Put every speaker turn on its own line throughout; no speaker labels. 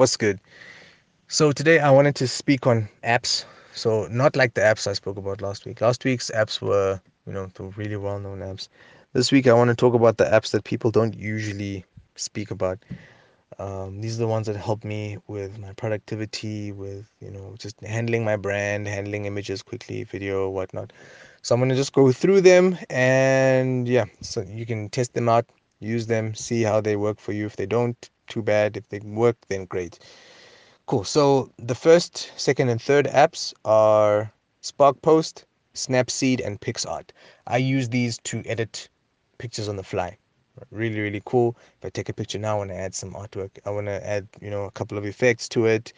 What's good? So today I wanted to speak on apps. So not like the apps I spoke about last week. Last week's apps were, you know, the really well-known apps. This week I want to talk about the apps that people don't usually speak about. Um, these are the ones that help me with my productivity, with you know, just handling my brand, handling images quickly, video, whatnot. So I'm gonna just go through them and yeah, so you can test them out, use them, see how they work for you. If they don't, too bad. If they work, then great. Cool. So the first, second, and third apps are SparkPost, Snapseed, and PicsArt. I use these to edit pictures on the fly. Really, really cool. If I take a picture now, I want to add some artwork. I want to add, you know, a couple of effects to it,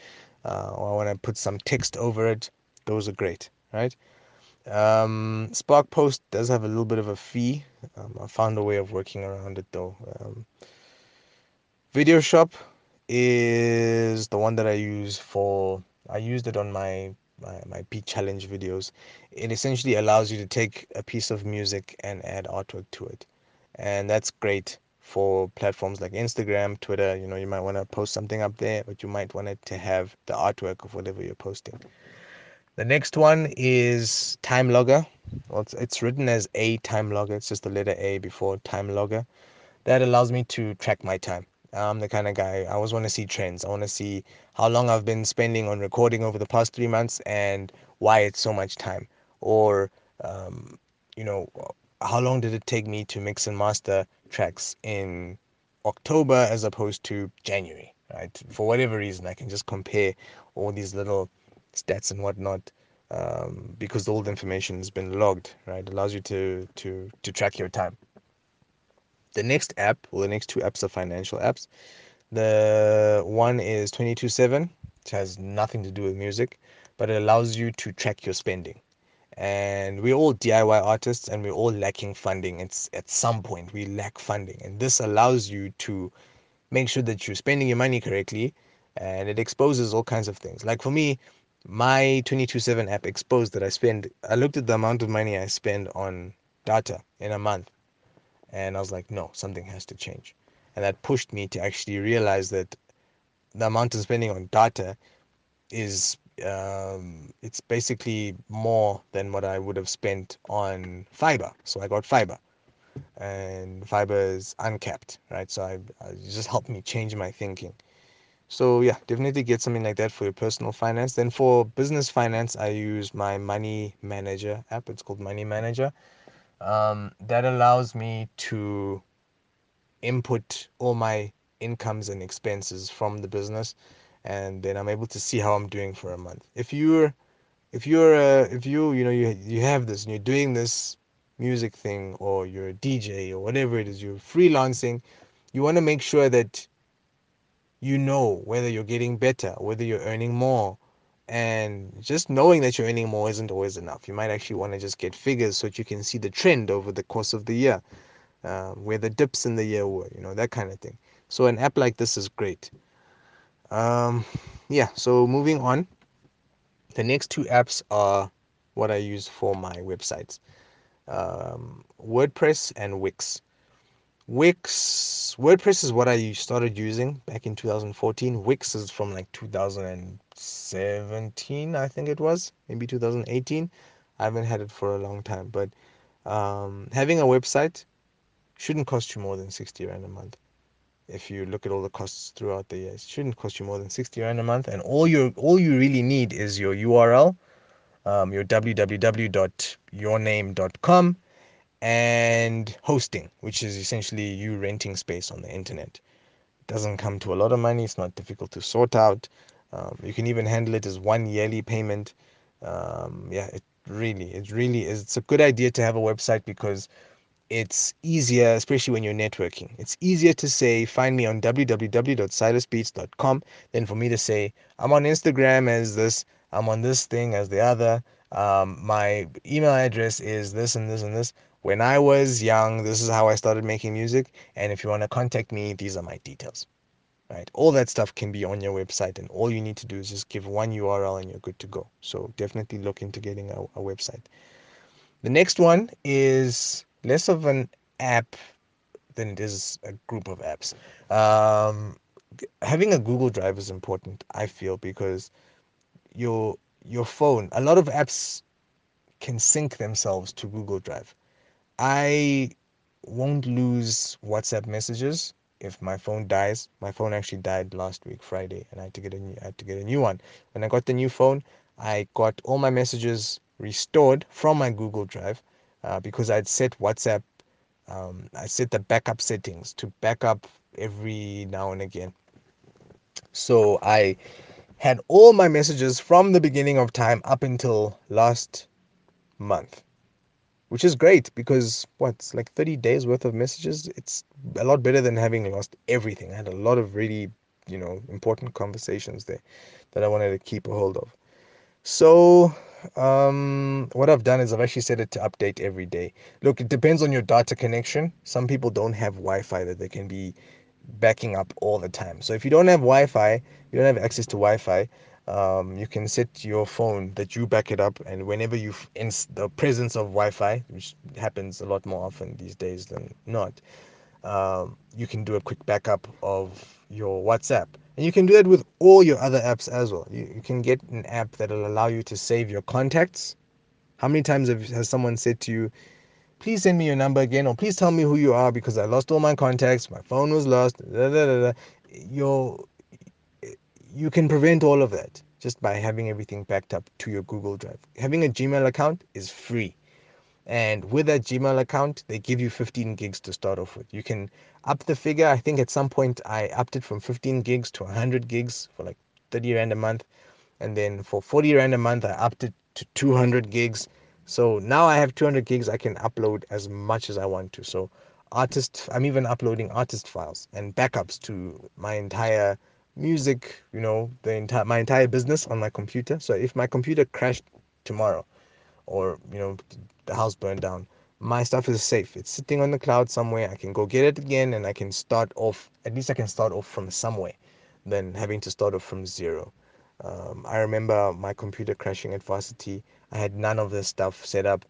uh, or I want to put some text over it. Those are great, right? Um, SparkPost does have a little bit of a fee. Um, I found a way of working around it though. Um, VideoShop is the one that I use for. I used it on my my, my beat challenge videos. It essentially allows you to take a piece of music and add artwork to it, and that's great for platforms like Instagram, Twitter. You know, you might want to post something up there, but you might want it to have the artwork of whatever you're posting. The next one is Time Logger. Well, it's, it's written as a Time Logger. It's just the letter A before Time Logger. That allows me to track my time. I'm the kind of guy I always want to see trends. I want to see how long I've been spending on recording over the past three months and why it's so much time. Or, um, you know, how long did it take me to mix and master tracks in October as opposed to January, right? For whatever reason, I can just compare all these little stats and whatnot um, because all the information has been logged, right? It allows you to to to track your time the next app, or the next two apps are financial apps. The one is 22/7, which has nothing to do with music, but it allows you to track your spending. And we're all DIY artists and we're all lacking funding. It's at some point we lack funding. And this allows you to make sure that you're spending your money correctly and it exposes all kinds of things. Like for me, my 22/7 app exposed that I spend I looked at the amount of money I spend on data in a month and I was like, no, something has to change. And that pushed me to actually realize that the amount I'm spending on data is um, it's basically more than what I would have spent on fiber. So I got fiber, and fiber is uncapped, right? So I, I just helped me change my thinking. So yeah, definitely get something like that for your personal finance. Then for business finance, I use my Money Manager app. It's called Money Manager um, that allows me to input all my incomes and expenses from the business and then i'm able to see how i'm doing for a month. If you're if you're uh, if you you know you you have this and you're doing this music thing or you're a dj or whatever it is you're freelancing you want to make sure that you know whether you're getting better whether you're earning more and just knowing that you're earning more isn't always enough. You might actually want to just get figures so that you can see the trend over the course of the year, um, where the dips in the year were, you know, that kind of thing. So an app like this is great. Um, yeah, so moving on. The next two apps are what I use for my websites um, WordPress and Wix. Wix, WordPress is what I started using back in 2014. Wix is from like 2017, I think it was, maybe 2018. I haven't had it for a long time, but um, having a website shouldn't cost you more than 60 rand a month. If you look at all the costs throughout the year, it shouldn't cost you more than 60 rand a month, and all you all you really need is your URL, um, your www.yourname.com and hosting, which is essentially you renting space on the internet. It doesn't come to a lot of money, it's not difficult to sort out. Um, you can even handle it as one yearly payment. Um, yeah, it really, it really is. It's a good idea to have a website because it's easier, especially when you're networking. It's easier to say, find me on www.silasbeats.com than for me to say, I'm on Instagram as this, I'm on this thing as the other. Um, my email address is this and this and this when I was young, this is how I started making music. And if you want to contact me, these are my details. Right? All that stuff can be on your website, and all you need to do is just give one URL and you're good to go. So definitely look into getting a, a website. The next one is less of an app than it is a group of apps. Um, having a Google Drive is important, I feel, because your your phone, a lot of apps can sync themselves to Google Drive. I won't lose WhatsApp messages if my phone dies. My phone actually died last week, Friday, and I had to get a new I had to get a new one. When I got the new phone, I got all my messages restored from my Google Drive uh, because I'd set WhatsApp. Um, I set the backup settings to backup every now and again. So I had all my messages from the beginning of time up until last month which is great because what's like 30 days worth of messages? It's a lot better than having lost everything. I had a lot of really you know important conversations there that i wanted to keep a hold of. So um, what i've done is i've actually set it to update every day. Look it depends on your data connection. Some people don't have wi-fi that they can be backing up all the time. So if you don't have wi-fi you don't have access to wi-fi um, you can set your phone that you back it up and whenever you in the presence of wi-fi which happens a lot more often these days than not um, you can do a quick backup of your whatsapp. And you can do that with all your other apps as well. You, you can get an app that will allow you to save your contacts. How many times have, has someone said to you please send me your number again or please tell me who you are because i lost all my contacts my phone was lost da, da, da, your you can prevent all of that just by having everything backed up to your Google Drive. Having a Gmail account is free. And with that Gmail account, they give you 15 gigs to start off with. You can up the figure. I think at some point I upped it from 15 gigs to 100 gigs for like 30 Rand a month. And then for 40 Rand a month, I upped it to 200 gigs. So now I have 200 gigs. I can upload as much as I want to. So artist, I'm even uploading artist files and backups to my entire music, you know, the entire my entire business on my computer. So if my computer crashed tomorrow, or you know, the house burned down, my stuff is safe. It's sitting on the cloud somewhere. I can go get it again, and I can start off. At least I can start off from somewhere, than having to start off from zero. Um, I remember my computer crashing at varsity. I had none of this stuff set up,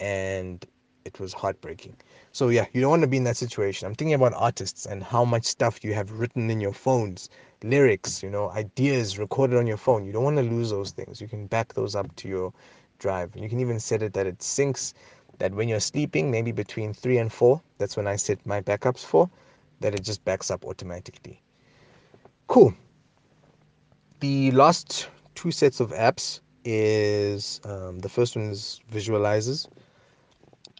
and it was heartbreaking. So yeah, you don't want to be in that situation. I'm thinking about artists and how much stuff you have written in your phones lyrics, you know, ideas recorded on your phone. You don't want to lose those things. You can back those up to your drive. You can even set it that it syncs that when you're sleeping, maybe between three and four, that's when I set my backups for, that it just backs up automatically. Cool. The last two sets of apps is um, the first one is visualizers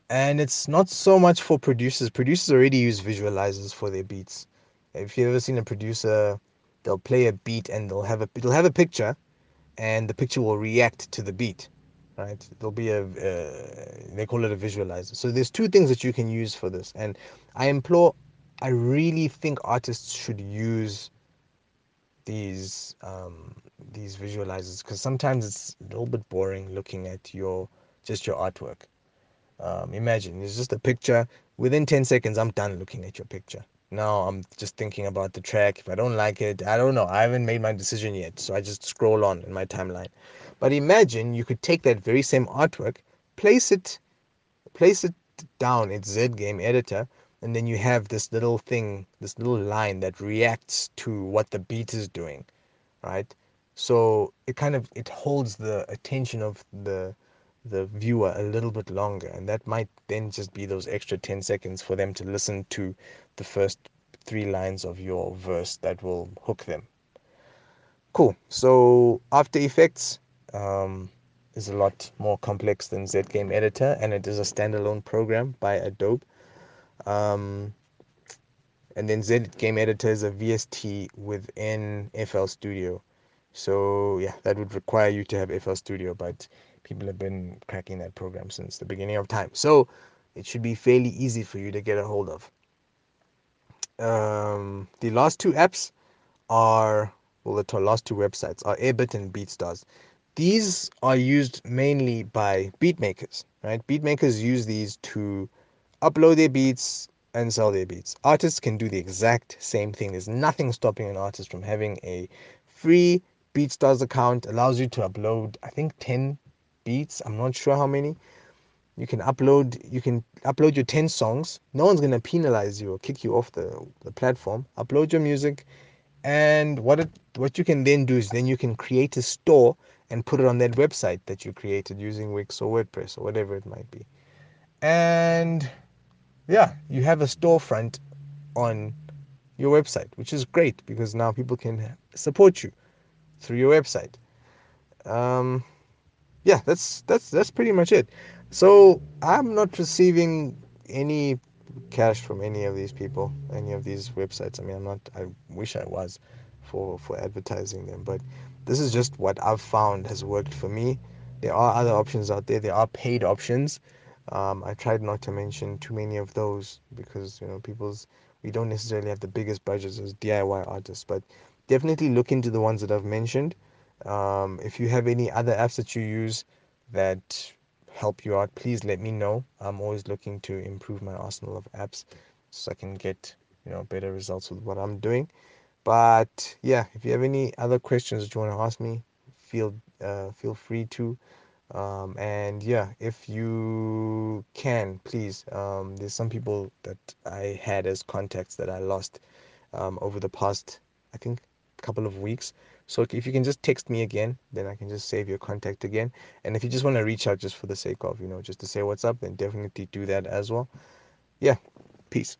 and it's not so much for producers producers already use visualizers for their beats if you've ever seen a producer they'll play a beat and they'll have a it'll have a picture and the picture will react to the beat right? There'll be a uh, they call it a visualizer. So there's two things that you can use for this. And i implore i really think artists should use these um, these visualizers because sometimes it's a little bit boring looking at your just your artwork. Um, imagine it's just a picture. Within 10 seconds i'm done looking at your picture now I'm just thinking about the track. If I don't like it, I don't know. I haven't made my decision yet. So I just scroll on in my timeline. But imagine you could take that very same artwork, place it place it down in ZGameEditor, and then you have this little thing, this little line that reacts to what the beat is doing. Right? So it kind of it holds the attention of the the viewer a little bit longer and that might then just be those extra 10 seconds for them to listen to the first three lines of your verse that will hook them. Cool. So after effects um, is a lot more complex than ZGameEditor and it is a standalone program by adobe. Um, and then ZGameEditor is a vst within fl studio so yeah that would require you to have fl studio but people have been cracking that program since the beginning of time. So it should be fairly easy for you to get a hold of. Um, the last two apps are, well, the last two websites are Airbit and BeatStars. These are used mainly by beatmakers, right? Beatmakers use these to upload their beats and sell their beats. Artists can do the exact same thing. There's nothing stopping an artist from having a free BeatStars account. Allows you to upload, I think, 10 beats. I'm not sure how many. You can upload you can upload your 10 songs. No one's gonna penalize you or kick you off the, the platform. Upload your music and what it what you can then do is then you can create a store and put it on that website that you created using Wix or WordPress or whatever it might be. And yeah, you have a storefront on your website, which is great because now people can support you through your website. Um, yeah, that's that's that's pretty much it. So I'm not receiving any cash from any of these people, any of these websites. I mean, I'm not. I wish I was for for advertising them, but this is just what I've found has worked for me. There are other options out there. There are paid options. Um, I tried not to mention too many of those because you know people's we don't necessarily have the biggest budgets as DIY artists, but definitely look into the ones that I've mentioned. Um, if you have any other apps that you use that help you out, please let me know. I'm always looking to improve my arsenal of apps so I can get you know better results with what I'm doing. But yeah, if you have any other questions that you want to ask me, feel uh, feel free to. Um, and yeah, if you can, please, um, there's some people that I had as contacts that I lost um, over the past, I think, couple of weeks. So if you can just text me again, then I can just save your contact again. And if you just want to reach out just for the sake of, you know, just to say what's up, then definitely do that as well. Yeah, peace.